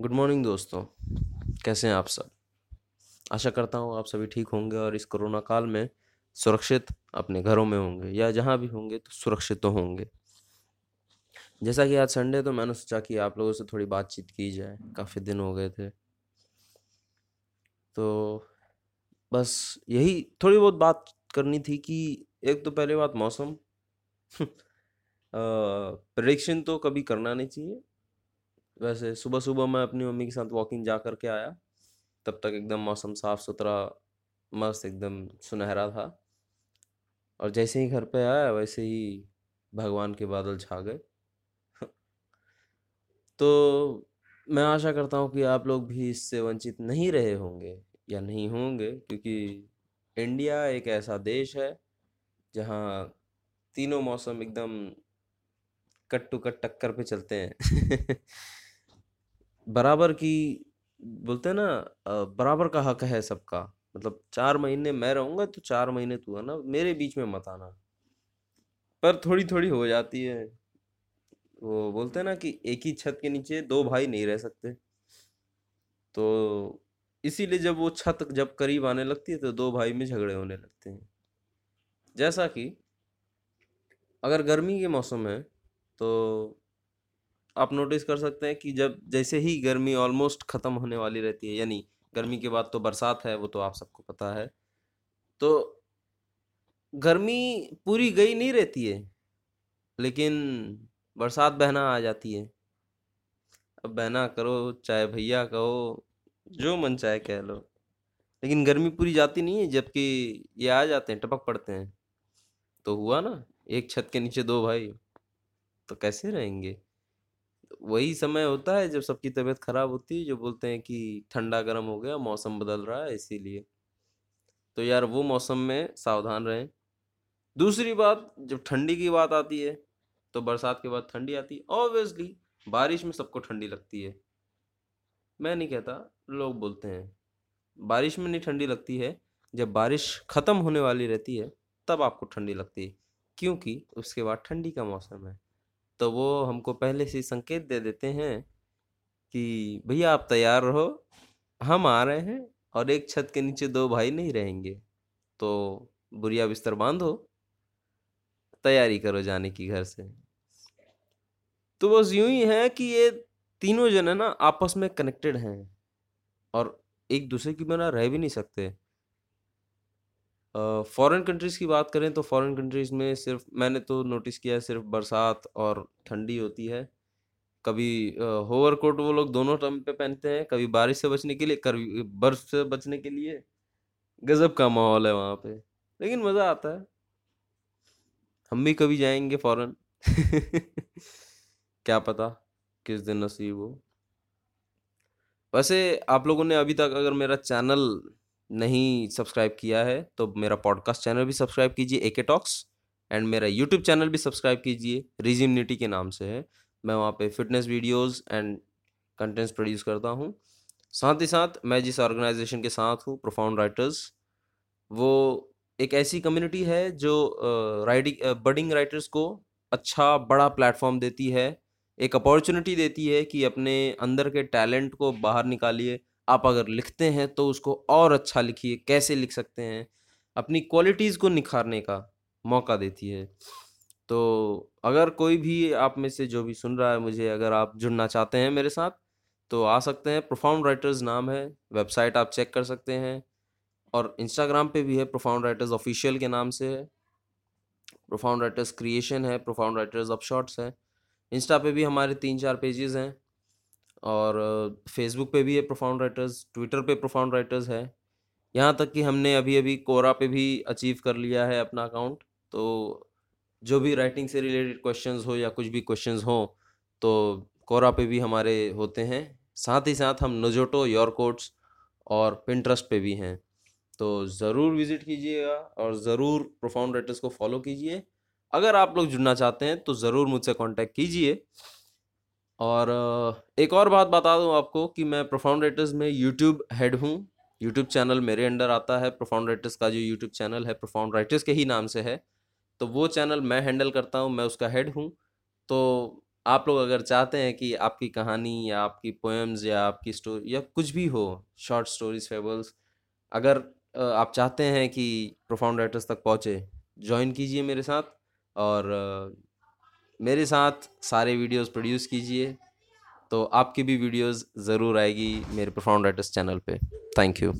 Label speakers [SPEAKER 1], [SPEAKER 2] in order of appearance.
[SPEAKER 1] Good morning दोस्तों। कैसे हैं आप सब? आशा करता हूँ आप सभी ठीक होंगे और इस कोरोना काल में सुरक्षित अपने घरों में होंगे या जहाँ भी होंगे तो सुरक्षित तो होंगे। जैसा कि आज संडे तो मैंने सोचा कि आप लोगों से थोड़ी बातचीत की जाए। काफ़ी दिन हो गए थे। तो बस यही थोड़ी बहुत बात करनी थी कि एक तो पहले बात मौसम। प्रेडिक्शन तो कभी करना नहीं चाहिए। वैसे सुबह सुबह मैं अपनी मम्मी के साथ वॉकिंग जा कर के आया। तब तक एकदम मौसम साफ़ सुथरा मस्त एकदम सुनहरा था। और जैसे ही घर पे आया, वैसे ही भगवान के बादल छा गए। तो मैं आशा करता हूँ कि आप लोग भी इससे वंचित नहीं रहे होंगे, या नहीं होंगे, क्योंकि इंडिया एक ऐसा देश है, जहाँ तीनों मौसम एकदम कट टू कट टक्कर पे चलते हैं। बराबर की, बोलते हैं ना बराबर का हक है सबका। मतलब चार महीने मैं रहूँगा तो चार महीने तू है ना, मेरे बीच में मत आना। पर थोड़ी थोड़ी हो जाती है। वो बोलते हैं ना कि एक ही छत के नीचे दो भाई नहीं रह सकते। तो इसीलिए जब वो छत जब करीब आने लगती है तो दो भाई में झगड़े होने लगते हैं। जैसा कि अगर गर्मी के मौसम है तो आप नोटिस कर सकते हैं कि जब, जैसे ही गर्मी ऑलमोस्ट ख़त्म होने वाली रहती है, यानी गर्मी के बाद तो बरसात है, वो तो आप सबको पता है तो गर्मी पूरी गई नहीं रहती है, लेकिन बरसात बहना आ जाती है। अब बहना करो, चाहे भैया कहो, जो मन चाहे कह लो, लेकिन गर्मी पूरी जाती नहीं है, जबकि ये आ जाते हैं, टपक पड़ते हैं। तो हुआ ना, एक छत के नीचे दो भाई तो कैसे रहेंगे? वही समय होता है जब सबकी तबीयत खराब होती है, जो बोलते हैं कि ठंडा गर्म हो गया, मौसम बदल रहा है इसीलिए। तो यार वो मौसम में सावधान रहें। दूसरी बात, जब ठंडी की बात आती है तो बरसात के बाद ठंडी आती है। ऑब्वियसली बारिश में सबको ठंडी लगती है। मैं नहीं कहता, लोग बोलते हैं, बारिश में नहीं ठंडी लगती है। जब बारिश ख़त्म होने वाली रहती है, तब आपको ठंडी लगती है, क्योंकि उसके बाद ठंडी का मौसम है। तो वो हमको पहले से संकेत दे देते हैं कि, भैया, आप तैयार रहो, हम आ रहे हैं और एक छत के नीचे दो भाई नहीं रहेंगे। तो बुरिया बिस्तर बांधो, तैयारी करो जाने की घर से। तो बस यूँ ही है कि ये तीनों जन है ना, आपस में कनेक्टेड हैं और एक दूसरे की बिना रह भी नहीं सकते। फॉरेन कंट्रीज़ की बात करें तो फॉरेन कंट्रीज़ में सिर्फ़, मैंने तो नोटिस किया है सिर्फ़ बरसात और ठंडी होती है। कभी होवर कोट वो लोग दोनों टाइम पे पहनते हैं, कभी बारिश से बचने के लिए, कभी बर्फ़ से बचने के लिए। गज़ब का माहौल है वहाँ पे, लेकिन मज़ा आता है। हम भी कभी जाएँगे फॉरेन क्या पता, किस दिन नसीब हो। वैसे आप लोगों ने अभी तक अगर मेरा चैनल नहीं सब्सक्राइब किया है तो मेरा पॉडकास्ट चैनल भी सब्सक्राइब कीजिए एके टॉक्स एंड मेरा यूट्यूब चैनल भी सब्सक्राइब कीजिए रिजिमनिटी के नाम से है। मैं वहाँ पे fitness videos and contents produce करता हूँ। साथ ही साथ मैं जिस ऑर्गेनाइजेशन के साथ हूँ प्रोफाउंड राइटर्स वो एक ऐसी कम्युनिटी है जो राइटिंग बडिंग राइटर्स को अच्छा बड़ा प्लेटफॉर्म देती है, एक अपॉर्चुनिटी देती है कि अपने अंदर के टैलेंट को बाहर निकालिए आप अगर लिखते हैं तो उसको और अच्छा लिखिए, कैसे लिख सकते हैं? अपनी क्वालिटीज़ को निखारने का मौका देती है। तो अगर कोई भी आप में से जो भी सुन रहा है मुझे, अगर आप जुड़ना चाहते हैं मेरे साथ तो आ सकते हैं। प्रोफाउंड राइटर्स नाम है वेबसाइट आप चेक कर सकते हैं। और इंस्टाग्राम पे भी है प्रोफाउंड राइटर्स ऑफिशियल के नाम से है। प्रोफाउंड राइटर्स क्रिएशन है प्रोफाउंड राइटर्स ऑफ़ शॉर्ट्स है। इंस्टा पे भी हमारे तीन चार पेजेस हैं। और फेसबुक पे भी है प्रोफाउंड राइटर्स ट्विटर पे प्रोफाउंड राइटर्स है। यहाँ तक कि हमने अभी अभी कोरा पे भी अचीव कर लिया है अपना अकाउंट तो जो भी राइटिंग से रिलेटेड क्वेश्चंस हो या कुछ भी क्वेश्चंस हो तो कोरा पे भी हमारे होते हैं। साथ ही साथ हम नोजोटो योर कोट्स और पिंट्रस्ट पे भी हैं। तो ज़रूर विज़िट कीजिएगा और ज़रूर प्रोफाउंड राइटर्स को फॉलो कीजिए। अगर आप लोग जुड़ना चाहते हैं तो ज़रूर मुझसे कांटेक्ट कीजिए। और एक और बात बता दूँ आपको कि मैं प्रोफाउंड राइटर्स में यूट्यूब हेड हूँ। यूट्यूब चैनल मेरे अंडर आता है। प्रोफाउंड राइटर्स का जो यूट्यूब चैनल है प्रोफाउंड राइटर्स के ही नाम से है। तो वो चैनल मैं हैंडल करता हूँ, मैं उसका हेड हूँ। तो आप लोग अगर चाहते हैं कि आपकी कहानी या आपकी पोएम्स या आपकी स्टोरी या कुछ भी हो शॉर्ट स्टोरीज फेबल्स अगर आप चाहते हैं कि प्रोफाउंड राइटर्स तक पहुँचे ज्वाइन कीजिए मेरे साथ। और मेरे साथ सारे वीडियोस प्रोड्यूस कीजिए तो आपकी भी वीडियोस ज़रूर आएगी मेरे प्रोफाउंड राइटर्स चैनल पे। Thank you